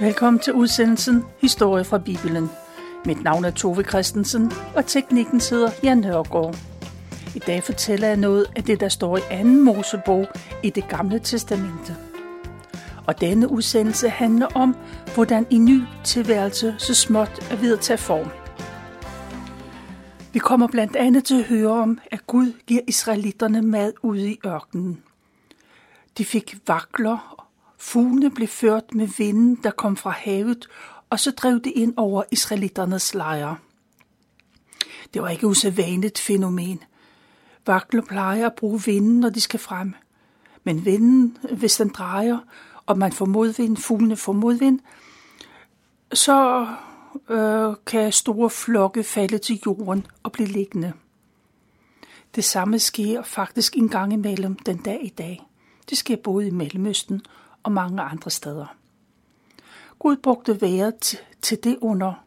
Velkommen til udsendelsen Historie fra Bibelen. Mit navn er Tove Christensen, og teknikken sidder Jan Nørgaard. I dag fortæller jeg noget af det, der står i anden Mosebog i det gamle testamente. Og denne udsendelse handler om, hvordan en ny tilværelse så småt er ved at tage form. Vi kommer blandt andet til at høre om, at Gud giver israelitterne mad ude i ørkenen. De fik vakler Fuglene blev ført med vinden, der kom fra havet, og så drev de ind over israelitternes lejre. Det var ikke usædvanligt fænomen. Vakler plejer at bruge vinden, når de skal frem. Men vinden, hvis den drejer, og man får modvind, fuglene får modvind, så øh, kan store flokke falde til jorden og blive liggende. Det samme sker faktisk en gang imellem den dag i dag. Det sker både i Mellemøsten og mange andre steder. Gud brugte vejret til det under.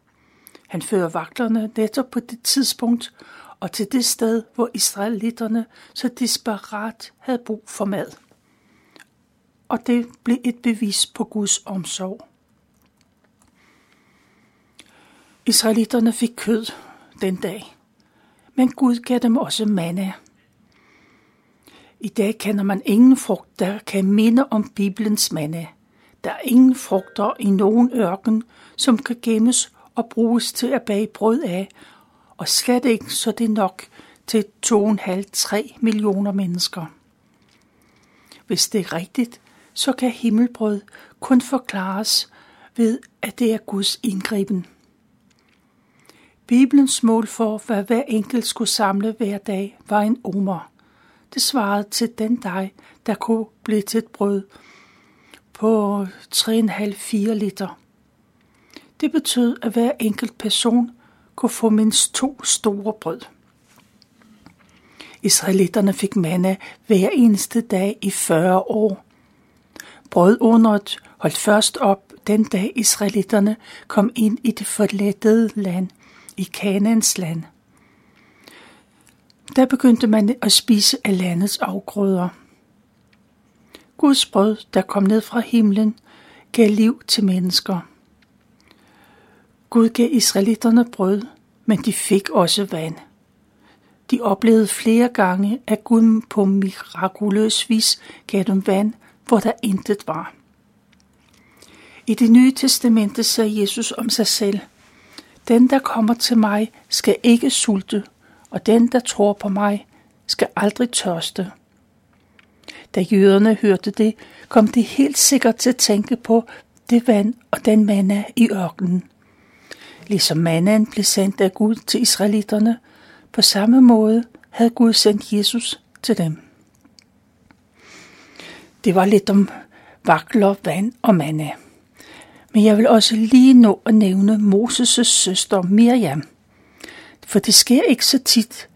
Han fører vagterne netop på det tidspunkt og til det sted, hvor israelitterne så desperat havde brug for mad. Og det blev et bevis på Guds omsorg. Israelitterne fik kød den dag, men Gud gav dem også manna. I dag kender man ingen frugt, der kan minde om Bibelens manna. Der er ingen frugter i nogen ørken, som kan gemmes og bruges til at bage brød af, og slet ikke så det er nok til 2,5-3 millioner mennesker. Hvis det er rigtigt, så kan himmelbrød kun forklares ved, at det er Guds indgriben. Bibelens mål for, hvad hver enkelt skulle samle hver dag, var en omer det svarede til den dej, der kunne blive til et brød på 3,5-4 liter. Det betød, at hver enkelt person kunne få mindst to store brød. Israelitterne fik manna hver eneste dag i 40 år. Brødunderet holdt først op den dag israelitterne kom ind i det forlættede land, i Kanans land. Der begyndte man at spise af landets afgrøder. Guds brød, der kom ned fra himlen, gav liv til mennesker. Gud gav israelitterne brød, men de fik også vand. De oplevede flere gange, at Gud på mirakuløs vis gav dem vand, hvor der intet var. I det nye testamente sagde Jesus om sig selv, Den, der kommer til mig, skal ikke sulte, og den, der tror på mig, skal aldrig tørste. Da jøderne hørte det, kom de helt sikkert til at tænke på det vand og den manna i ørkenen. Ligesom mannaen blev sendt af Gud til israelitterne, på samme måde havde Gud sendt Jesus til dem. Det var lidt om vakler, vand og manna. Men jeg vil også lige nå at nævne Moses' søster Miriam. For det sker ikke så tit,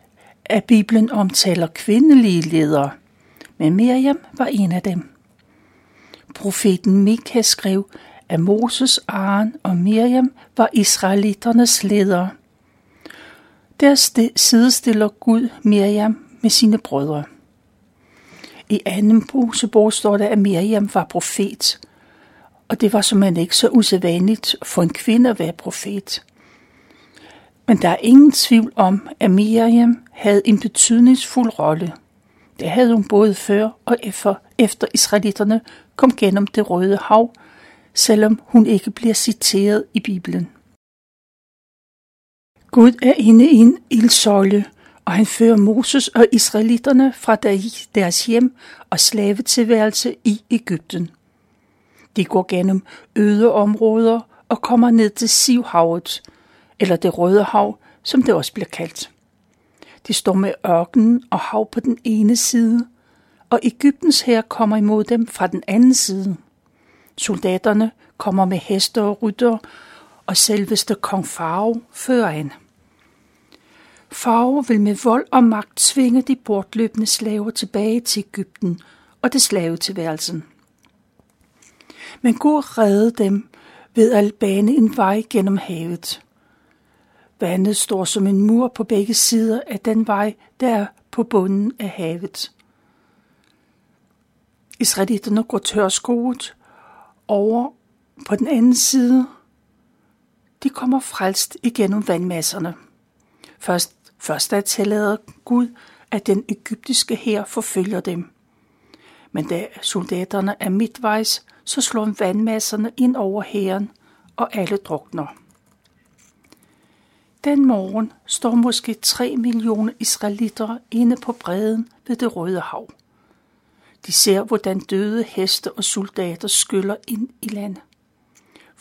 at Bibelen omtaler kvindelige ledere, men Miriam var en af dem. Profeten Mika skrev, at Moses, Aaron og Miriam var israeliternes ledere. Der sidestiller Gud Miriam med sine brødre. I anden Mosebog står der, at Miriam var profet, og det var som man ikke så usædvanligt for en kvinde at være profet. Men der er ingen tvivl om, at Miriam havde en betydningsfuld rolle. Det havde hun både før og efter, efter israelitterne kom gennem det røde hav, selvom hun ikke bliver citeret i Bibelen. Gud er inde i en ildsøjle, og han fører Moses og israelitterne fra deres hjem og slavetilværelse i Ægypten. De går gennem øde områder og kommer ned til Sivhavet, eller det røde hav, som det også bliver kaldt. De står med ørkenen og hav på den ene side, og Ægyptens hær kommer imod dem fra den anden side. Soldaterne kommer med heste og rytter, og selveste kong Farao fører an. Farao vil med vold og magt tvinge de bortløbende slaver tilbage til Ægypten og det slavetilværelsen. Men Gud redde dem ved at bane en vej gennem havet. Vandet står som en mur på begge sider af den vej, der er på bunden af havet. Israelitterne går tørskoet over På den anden side, de kommer frelst igennem vandmasserne. Først, først at tillader Gud, at den egyptiske hær forfølger dem. Men da soldaterne er midtvejs, så slår vandmasserne ind over hæren, og alle drukner. Den morgen står måske 3 millioner israelitter inde på bredden ved det Røde Hav. De ser, hvordan døde heste og soldater skyller ind i land.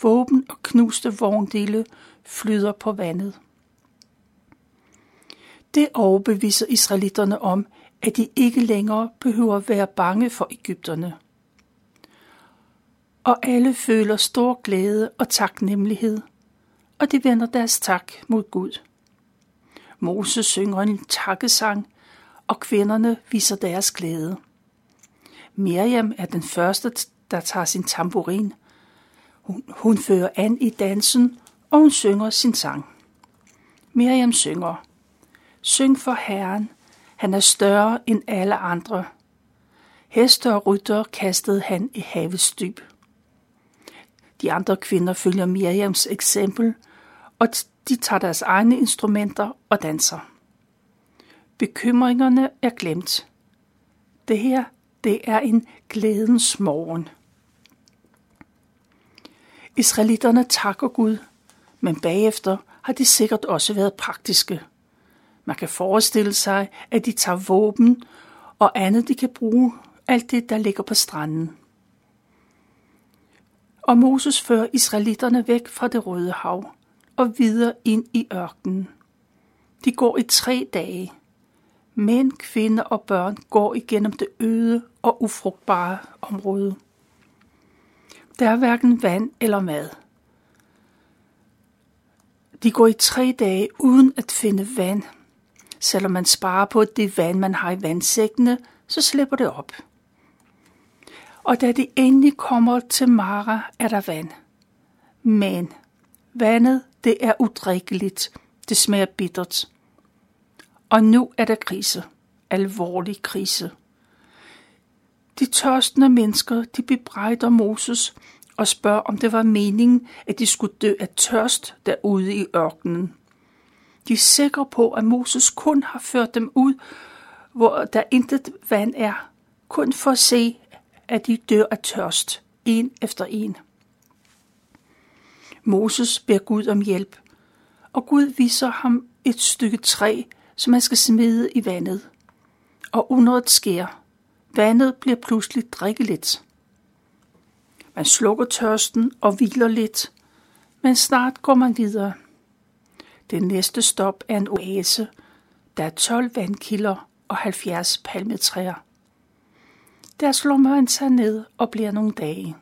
Våben og knuste vogndele flyder på vandet. Det overbeviser israelitterne om, at de ikke længere behøver være bange for Ægypterne. Og alle føler stor glæde og taknemmelighed, og de vender deres tak mod Gud. Moses synger en takkesang, og kvinderne viser deres glæde. Miriam er den første, der tager sin tamburin. Hun, hun fører an i dansen, og hun synger sin sang. Miriam synger, Syng for Herren, han er større end alle andre. Heste og rytter kastede han i havets dyb. De andre kvinder følger Miriams eksempel, og de tager deres egne instrumenter og danser. Bekymringerne er glemt. Det her, det er en glædens morgen. Israelitterne takker Gud, men bagefter har de sikkert også været praktiske. Man kan forestille sig, at de tager våben og andet, de kan bruge, alt det, der ligger på stranden. Og Moses fører israelitterne væk fra det røde hav og videre ind i ørkenen. De går i tre dage. Mænd, kvinder og børn går igennem det øde og ufrugtbare område. Der er hverken vand eller mad. De går i tre dage uden at finde vand. Selvom man sparer på det vand, man har i vandsækkene, så slipper det op. Og da de endelig kommer til Mara, er der vand. Men vandet, det er udrikkeligt. Det smager bittert. Og nu er der krise. Alvorlig krise. De tørstende mennesker, de bebrejder Moses og spørger, om det var meningen, at de skulle dø af tørst derude i ørkenen. De er sikre på, at Moses kun har ført dem ud, hvor der intet vand er, kun for at se, at de dør af tørst, en efter en. Moses beder Gud om hjælp, og Gud viser ham et stykke træ, som han skal smide i vandet. Og underet sker. Vandet bliver pludselig drikkeligt. Man slukker tørsten og hviler lidt, men snart går man videre. Det næste stop er en oase. Der er 12 vandkilder og 70 palmetræer. Der slår man sig ned og bliver nogle dage.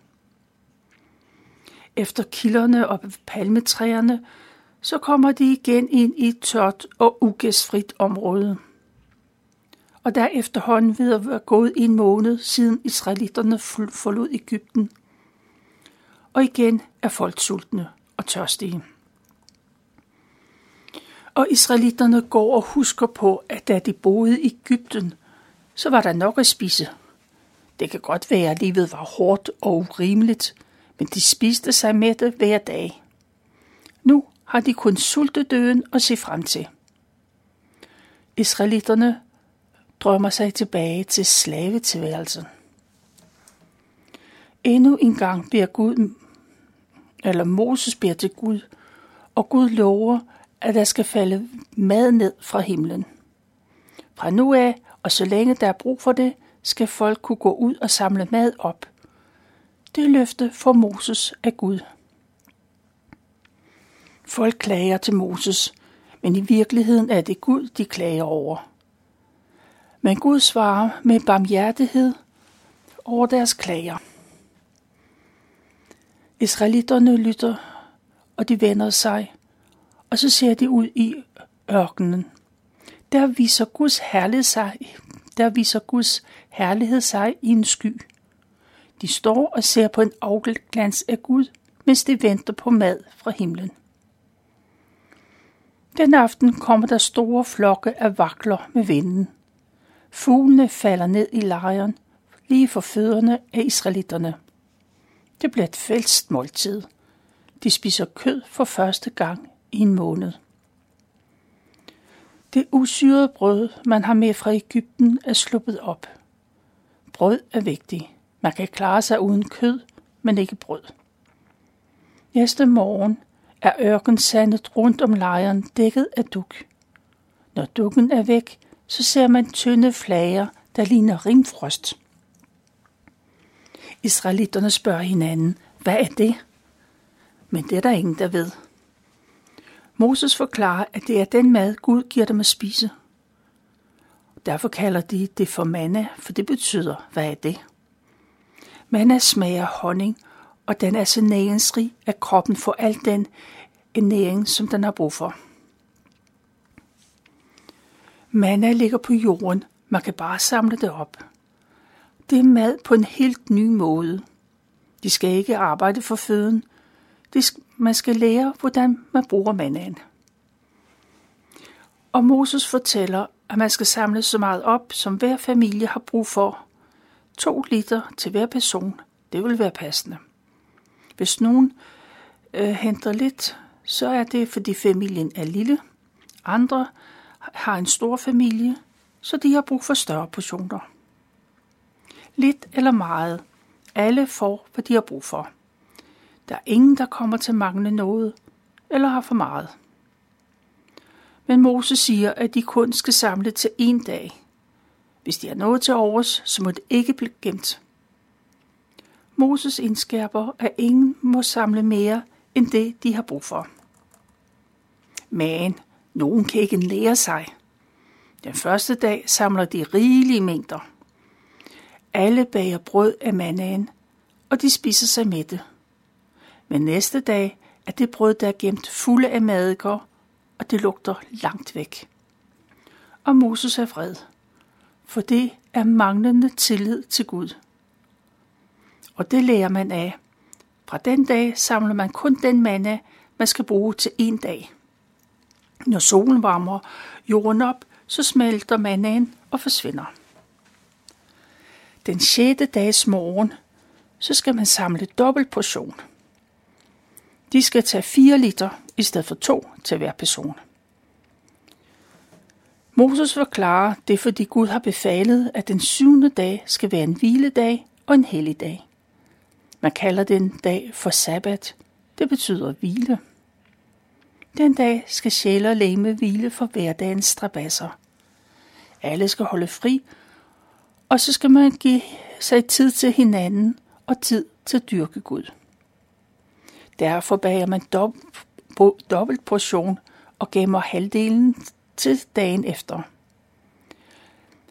Efter kilderne og palmetræerne, så kommer de igen ind i et tørt og ugæstfrit område. Og der efterhånden ved at være gået en måned siden israelitterne forlod Ægypten. Og igen er folk sultne og tørstige. Og israelitterne går og husker på, at da de boede i Ægypten, så var der nok at spise. Det kan godt være, at livet var hårdt og urimeligt, men de spiste sig mætte hver dag. Nu har de kun sultedøden at se frem til. Israelitterne drømmer sig tilbage til slavetilværelsen. Endnu en gang beder Gud, eller Moses beder til Gud, og Gud lover, at der skal falde mad ned fra himlen. Fra nu af, og så længe der er brug for det, skal folk kunne gå ud og samle mad op. Det løfte for Moses af Gud. Folk klager til Moses, men i virkeligheden er det Gud, de klager over. Men Gud svarer med barmhjertighed over deres klager. Israelitterne lytter, og de vender sig og så ser de ud i ørkenen. Der viser Guds herlighed sig, der viser Guds herlighed sig i en sky. De står og ser på en afglans af Gud, mens de venter på mad fra himlen. Den aften kommer der store flokke af vakler med vinden. Fuglene falder ned i lejren, lige for fødderne af israelitterne. Det bliver et fælstmåltid. De spiser kød for første gang i en måned. Det usyrede brød, man har med fra Ægypten, er sluppet op. Brød er vigtigt. Man kan klare sig uden kød, men ikke brød. Næste morgen er ørkensandet rundt om lejren dækket af duk. Når dukken er væk, så ser man tynde flager, der ligner rimfrost. Israelitterne spørger hinanden, hvad er det? Men det er der ingen, der ved. Moses forklarer, at det er den mad, Gud giver dem at spise. Derfor kalder de det for manna, for det betyder, hvad er det? Manna smager honning, og den er så næringsrig, at kroppen får al den næring, som den har brug for. Manna ligger på jorden. Man kan bare samle det op. Det er mad på en helt ny måde. De skal ikke arbejde for føden. Man skal lære, hvordan man bruger mannaen. Og Moses fortæller, at man skal samle så meget op, som hver familie har brug for. 2 liter til hver person. Det vil være passende. Hvis nogen øh, henter lidt, så er det, fordi familien er lille. Andre har en stor familie, så de har brug for større portioner. Lidt eller meget. Alle får, hvad de har brug for. Der er ingen, der kommer til at mangle noget eller har for meget. Men Moses siger, at de kun skal samle til en dag. Hvis de har noget til overs, så må det ikke blive gemt. Moses indskærper, at ingen må samle mere end det, de har brug for. Men nogen kan ikke lære sig. Den første dag samler de rigelige mængder. Alle bager brød af mannaen, og de spiser sig mætte. Men næste dag er det brød, der er gemt fulde af madikker, og det lugter langt væk. Og Moses er vred, for det er manglende tillid til Gud. Og det lærer man af. Fra den dag samler man kun den manna, man skal bruge til en dag. Når solen varmer jorden op, så smelter mannaen og forsvinder. Den sjette dags morgen, så skal man samle dobbelt portion. De skal tage 4 liter i stedet for 2 til hver person. Moses forklarer, det er fordi Gud har befalet, at den syvende dag skal være en hviledag og en helligdag. Man kalder den dag for sabbat. Det betyder hvile. Den dag skal sjæl og læme hvile for hverdagens strabasser. Alle skal holde fri, og så skal man give sig tid til hinanden og tid til at dyrke Gud. Derfor bager man dobbelt portion og gemmer halvdelen til dagen efter.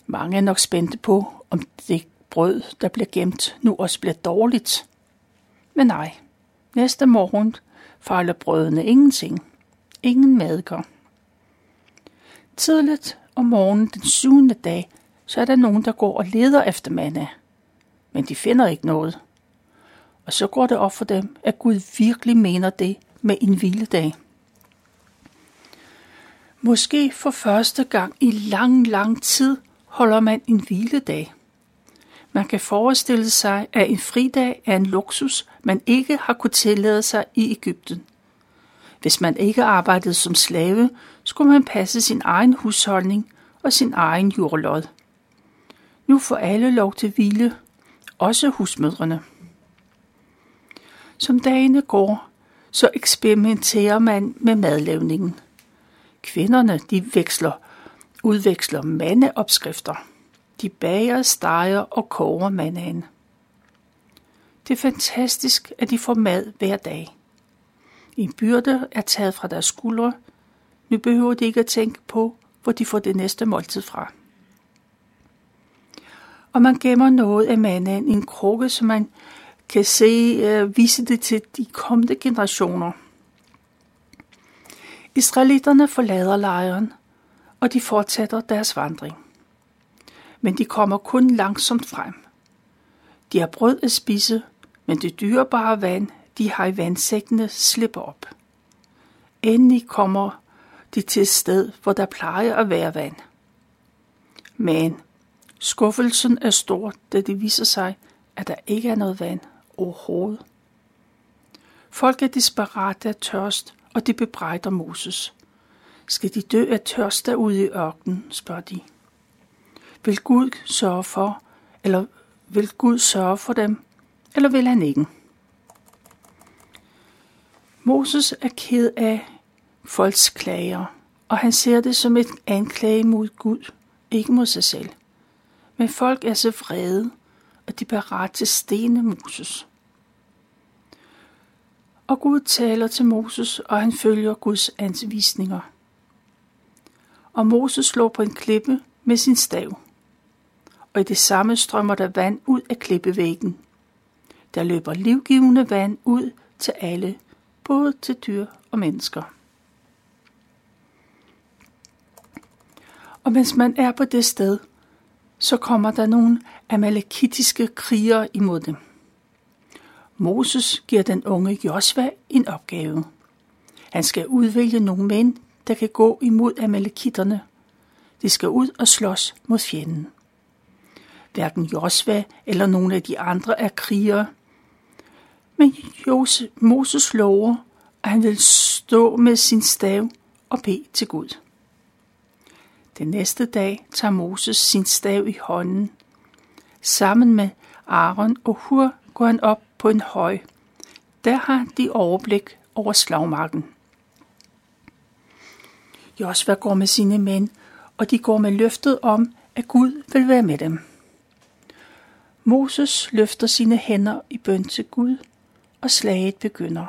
Mange er nok spændte på, om det brød, der bliver gemt, nu også bliver dårligt. Men nej, næste morgen fejler brødene ingenting. Ingen madker. Tidligt om morgenen den syvende dag, så er der nogen, der går og leder efter manna. Men de finder ikke noget. Og så går det op for dem, at Gud virkelig mener det med en hviledag. Måske for første gang i lang, lang tid holder man en hviledag. Man kan forestille sig, at en fridag er en luksus, man ikke har kunnet tillade sig i Ægypten. Hvis man ikke arbejdede som slave, skulle man passe sin egen husholdning og sin egen jordlod. Nu får alle lov til hvile, også husmødrene. Som dagene går, så eksperimenterer man med madlavningen. Kvinderne de veksler, udveksler mandeopskrifter. De bager, steger og koger mandagen. Det er fantastisk, at de får mad hver dag. En byrde er taget fra deres skuldre. Nu behøver de ikke at tænke på, hvor de får det næste måltid fra. Og man gemmer noget af mandagen i en krukke, så man kan se, uh, vise det til de kommende generationer. Israelitterne forlader lejren, og de fortsætter deres vandring. Men de kommer kun langsomt frem. De har brød at spise, men det dyrebare vand, de har i vandsækkene, slipper op. Endelig kommer de til et sted, hvor der plejer at være vand. Men skuffelsen er stor, da det viser sig, at der ikke er noget vand overhovedet. Folk er desperate af tørst, og de bebrejder Moses. Skal de dø af tørst derude i ørkenen, spørger de. Vil Gud sørge for, eller vil Gud sørge for dem, eller vil han ikke? Moses er ked af folks klager, og han ser det som et anklage mod Gud, ikke mod sig selv. Men folk er så vrede, at de parat til stene Moses. Og Gud taler til Moses, og han følger Guds anvisninger. Og Moses slår på en klippe med sin stav. Og i det samme strømmer der vand ud af klippevæggen. Der løber livgivende vand ud til alle, både til dyr og mennesker. Og mens man er på det sted, så kommer der nogle amalekitiske krigere imod dem. Moses giver den unge Josva en opgave. Han skal udvælge nogle mænd, der kan gå imod amalekitterne. De skal ud og slås mod fjenden. Hverken Josva eller nogen af de andre er krigere. Men Moses lover, at han vil stå med sin stav og bede til Gud. Den næste dag tager Moses sin stav i hånden. Sammen med Aaron og Hur går han op på en høj. Der har de overblik over slagmarken. Josva går med sine mænd, og de går med løftet om, at Gud vil være med dem. Moses løfter sine hænder i bøn til Gud, og slaget begynder.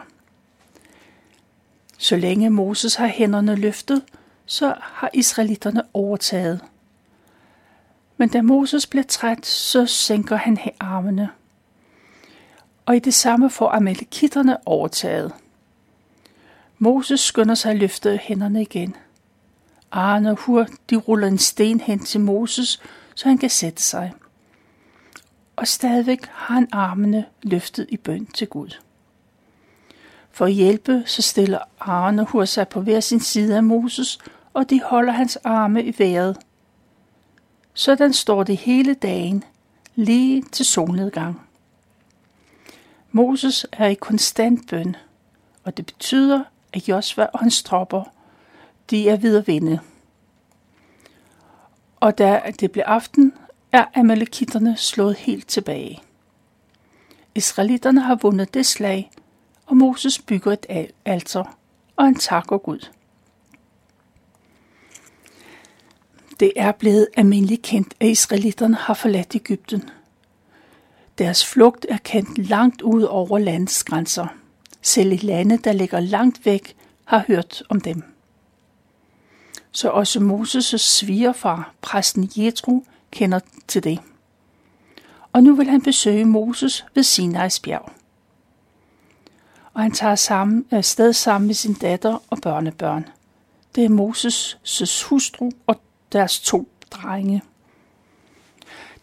Så længe Moses har hænderne løftet, så har israelitterne overtaget. Men da Moses bliver træt, så sænker han armene. Og i det samme får amalekitterne overtaget. Moses skynder sig at løfte hænderne igen. Arne og Hur, de ruller en sten hen til Moses, så han kan sætte sig. Og stadigvæk har han armene løftet i bøn til Gud. For at hjælpe, så stiller Arne og Hur sig på hver sin side af Moses, og de holder hans arme i vejret. Sådan står det hele dagen, lige til solnedgang. Moses er i konstant bøn, og det betyder, at Josva og hans tropper, de er ved at vinde. Og da det blev aften, er amalekitterne slået helt tilbage. Israelitterne har vundet det slag, og Moses bygger et alter, og han takker Gud. Det er blevet almindeligt kendt, at israelitterne har forladt Ægypten. Deres flugt er kendt langt ud over landets grænser. Selv i lande, der ligger langt væk, har hørt om dem. Så også Moses' svigerfar, præsten Jethro, kender til det. Og nu vil han besøge Moses ved Sinais bjerg og han tager sammen, afsted sammen med sin datter og børnebørn. Det er Moses' hustru og deres to drenge.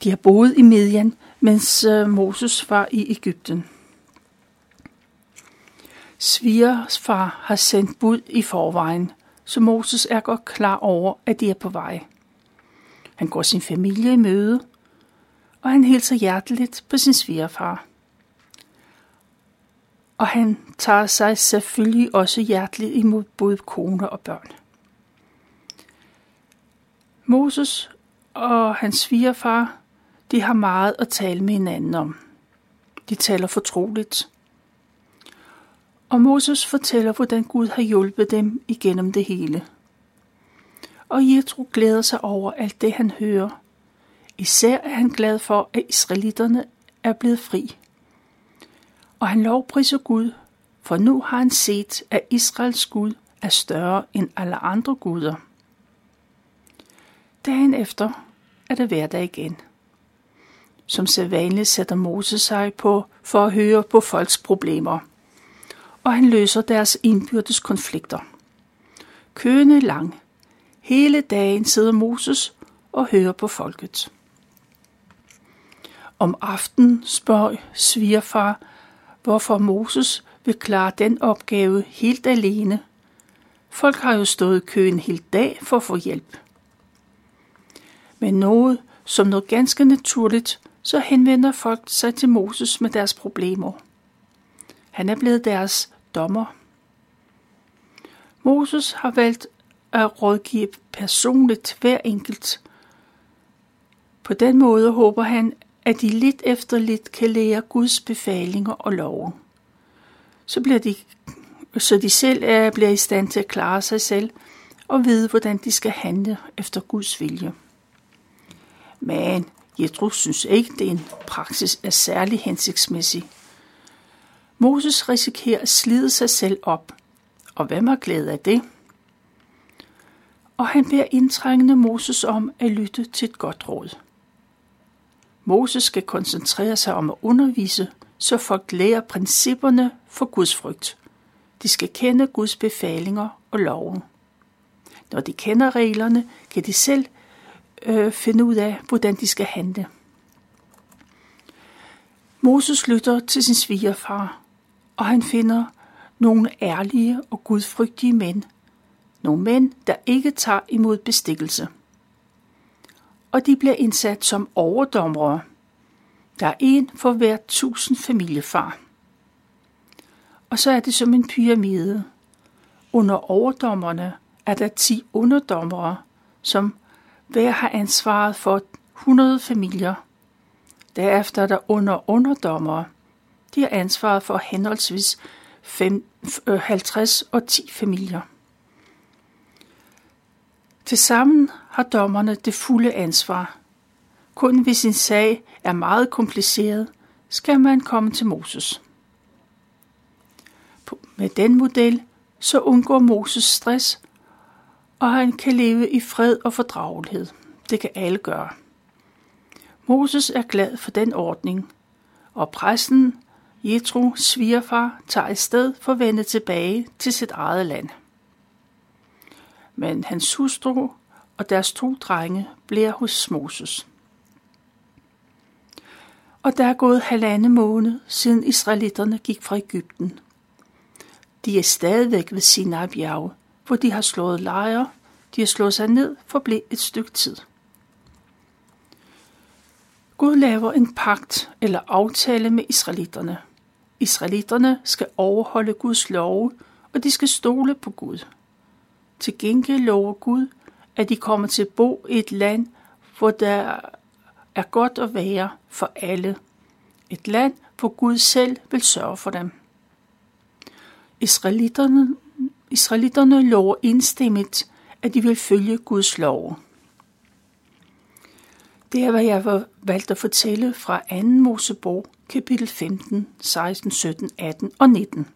De har boet i Midian, mens øh, Moses var i Ægypten. Svigers far har sendt bud i forvejen, så Moses er godt klar over, at de er på vej. Han går sin familie i møde, og han hilser hjerteligt på sin svigerfar og han tager sig selvfølgelig også hjerteligt imod både kone og børn. Moses og hans svigerfar, de har meget at tale med hinanden om. De taler fortroligt. Og Moses fortæller, hvordan Gud har hjulpet dem igennem det hele. Og Jethro glæder sig over alt det, han hører. Især er han glad for, at israelitterne er blevet fri og han lovpriser Gud, for nu har han set, at Israels Gud er større end alle andre guder. Dagen efter er det hverdag igen. Som sædvanligt sætter Moses sig på for at høre på folks problemer, og han løser deres indbyrdes konflikter. Køen er lang. Hele dagen sidder Moses og hører på folket. Om aftenen spørger svigerfar hvorfor Moses vil klare den opgave helt alene. Folk har jo stået i køen hele dag for at få hjælp. Men noget, som noget ganske naturligt, så henvender folk sig til Moses med deres problemer. Han er blevet deres dommer. Moses har valgt at rådgive personligt hver enkelt. På den måde håber han, at de lidt efter lidt kan lære Guds befalinger og love. Så, bliver de, så de selv er, bliver i stand til at klare sig selv og vide, hvordan de skal handle efter Guds vilje. Men Jethro synes ikke, det er en praksis er særlig hensigtsmæssig. Moses risikerer at slide sig selv op, og hvem har glæde af det? Og han beder indtrængende Moses om at lytte til et godt råd. Moses skal koncentrere sig om at undervise, så folk lærer principperne for Guds frygt. De skal kende Guds befalinger og love. Når de kender reglerne, kan de selv øh, finde ud af, hvordan de skal handle. Moses lytter til sin svigerfar, og han finder nogle ærlige og gudfrygtige mænd. Nogle mænd, der ikke tager imod bestikkelse. Og de bliver indsat som overdommere. Der er en for hver tusind familiefar. Og så er det som en pyramide. Under overdommerne er der ti underdommere, som hver har ansvaret for 100 familier. Derefter er der under underdommere. De har ansvaret for henholdsvis 50 øh, og 10 familier. Tilsammen har dommerne det fulde ansvar. Kun hvis en sag er meget kompliceret, skal man komme til Moses. Med den model så undgår Moses stress og han kan leve i fred og fordragelighed. Det kan alle gøre. Moses er glad for den ordning, og præsten Jethro svigerfar tager i sted for at vende tilbage til sit eget land. Men hans hustru og deres to drenge bliver hos Moses. Og der er gået halvanden måned, siden israelitterne gik fra Ægypten. De er stadigvæk ved Sinai bjerge, hvor de har slået lejre, de har slået sig ned for blive et stykke tid. Gud laver en pagt eller aftale med israelitterne. Israelitterne skal overholde Guds love, og de skal stole på Gud. Til gengæld lover Gud, at de kommer til at bo i et land, hvor der er godt at være for alle. Et land, hvor Gud selv vil sørge for dem. Israelitterne Israelitterne lover indstemmigt, at de vil følge Guds lov. Det er, hvad jeg har valgt at fortælle fra 2. Mosebog, kapitel 15, 16, 17, 18 og 19.